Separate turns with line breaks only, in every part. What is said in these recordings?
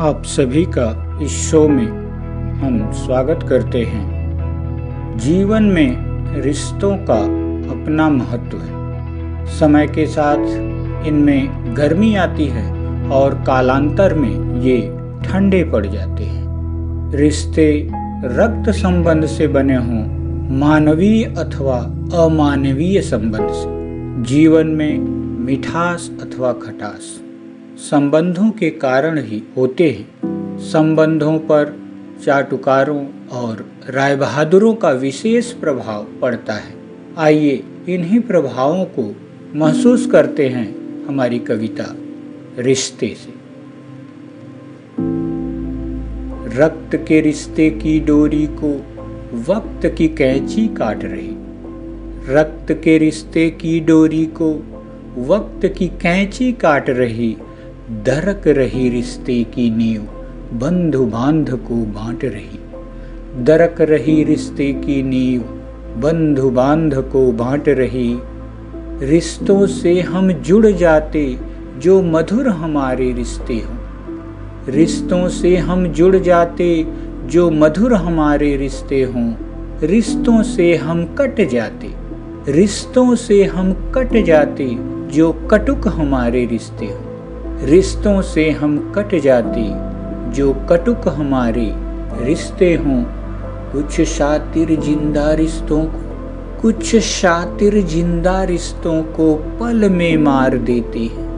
आप सभी का इस शो में हम स्वागत करते हैं। जीवन में रिश्तों का अपना महत्व है। समय के साथ इनमें गर्मी आती है और कालांतर में ये ठंडे पड़ जाते हैं। रिश्ते रक्त संबंध से बने हों, मानवीय अथवा अमानवीय संबंध से। जीवन में मिठास अथवा खटास। संबंधों के कारण ही होते हैं। संबंधों पर चाटुकारों और राय बहादुरों का विशेष प्रभाव पड़ता है। आइए इन्हीं प्रभावों को महसूस करते हैं हमारी कविता रिश्ते से। रक्त के रिश्ते की डोरी को वक्त की कैंची काट रही रक्त के रिश्ते की डोरी को वक्त की कैंची काट रही दरक रही रिश्ते की नींव बंधु बाँध को बांट रही। दरक रही रिश्ते की नींव बंधु बाँध को बांट रही। रिश्तों से हम जुड़ जाते जो मधुर हमारे रिश्ते हों। रिश्तों से हम जुड़ जाते जो मधुर हमारे रिश्ते हों। रिश्तों से हम कट जाते। रिश्तों से हम कट जाते जो कटुक हमारे रिश्ते हों। रिश्तों से हम कट जाते, जो कटुक हमारे रिश्ते हों। कुछ शातिर ज़िंदा रिश्तों को, कुछ शातिर ज़िंदा रिश्तों को पल में मार देते हैं।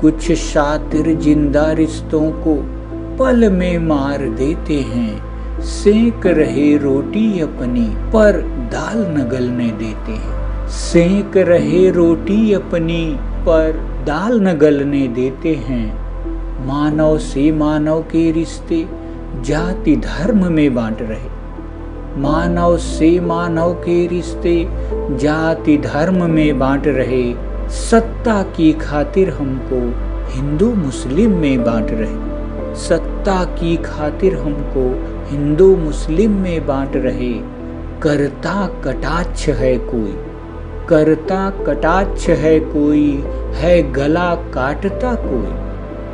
कुछ शातिर ज़िंदा रिश्तों को पल में मार देते हैं। सेक रहे रोटी अपनी, पर दाल न गलने देते हैं। सेक रहे रोटी अपनी, पर दाल न गलने देते हैं। मानव से मानव के रिश्ते जाति धर्म में बांट रहे। मानव से मानव के रिश्ते जाति धर्म में बांट रहे। सत्ता की खातिर हमको हिंदू मुस्लिम में बांट रहे। सत्ता की खातिर हमको हिंदू मुस्लिम में बांट रहे। करता कटाक्ष है कोई। करता कटाक्ष है कोई है गला काटता कोई,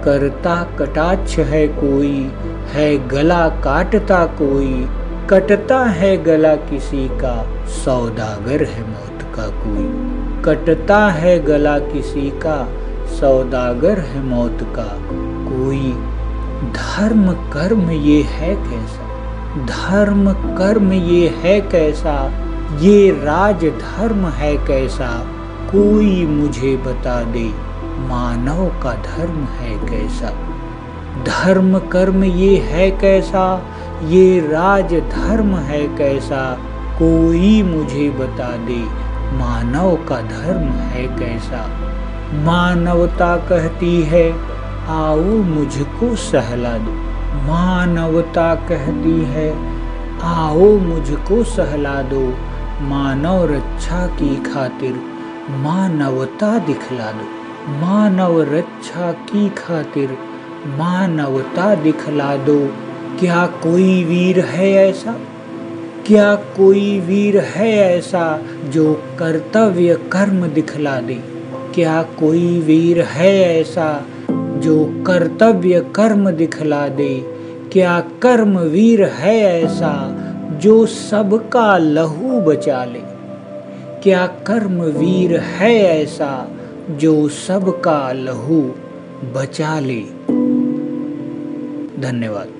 करता कटाक्ष है कोई, है गला काटता कोई, कटता है गला किसी का, सौदागर है मौत का कोई, कटता है गला किसी का, सौदागर है मौत का कोई। धर्म कर्म ये है कैसा? धर्म कर्म ये है कैसा? ये राज धर्म है कैसा? कोई मुझे बता दे, मानव का धर्म है कैसा? धर्म कर्म ये है कैसा? ये राज धर्म है कैसा? कोई मुझे बता दे, मानव का धर्म है कैसा? मानवता कहती है, आओ मुझको सहला दो। मानवता कहती है, आओ मुझको सहला दो। मानव रक्षा की खातिर मानवता दिखला दो। मानव रक्षा की खातिर मानवता दिखला दो। क्या कोई वीर है ऐसा? क्या कोई वीर है ऐसा जो कर्तव्य कर्म दिखला दे? क्या कोई वीर है ऐसा जो कर्तव्य कर्म दिखला दे? क्या कर्म वीर है ऐसा जो सबका लहू बचा ले? क्या कर्म वीर है ऐसा जो सबका लहू बचा ले? धन्यवाद।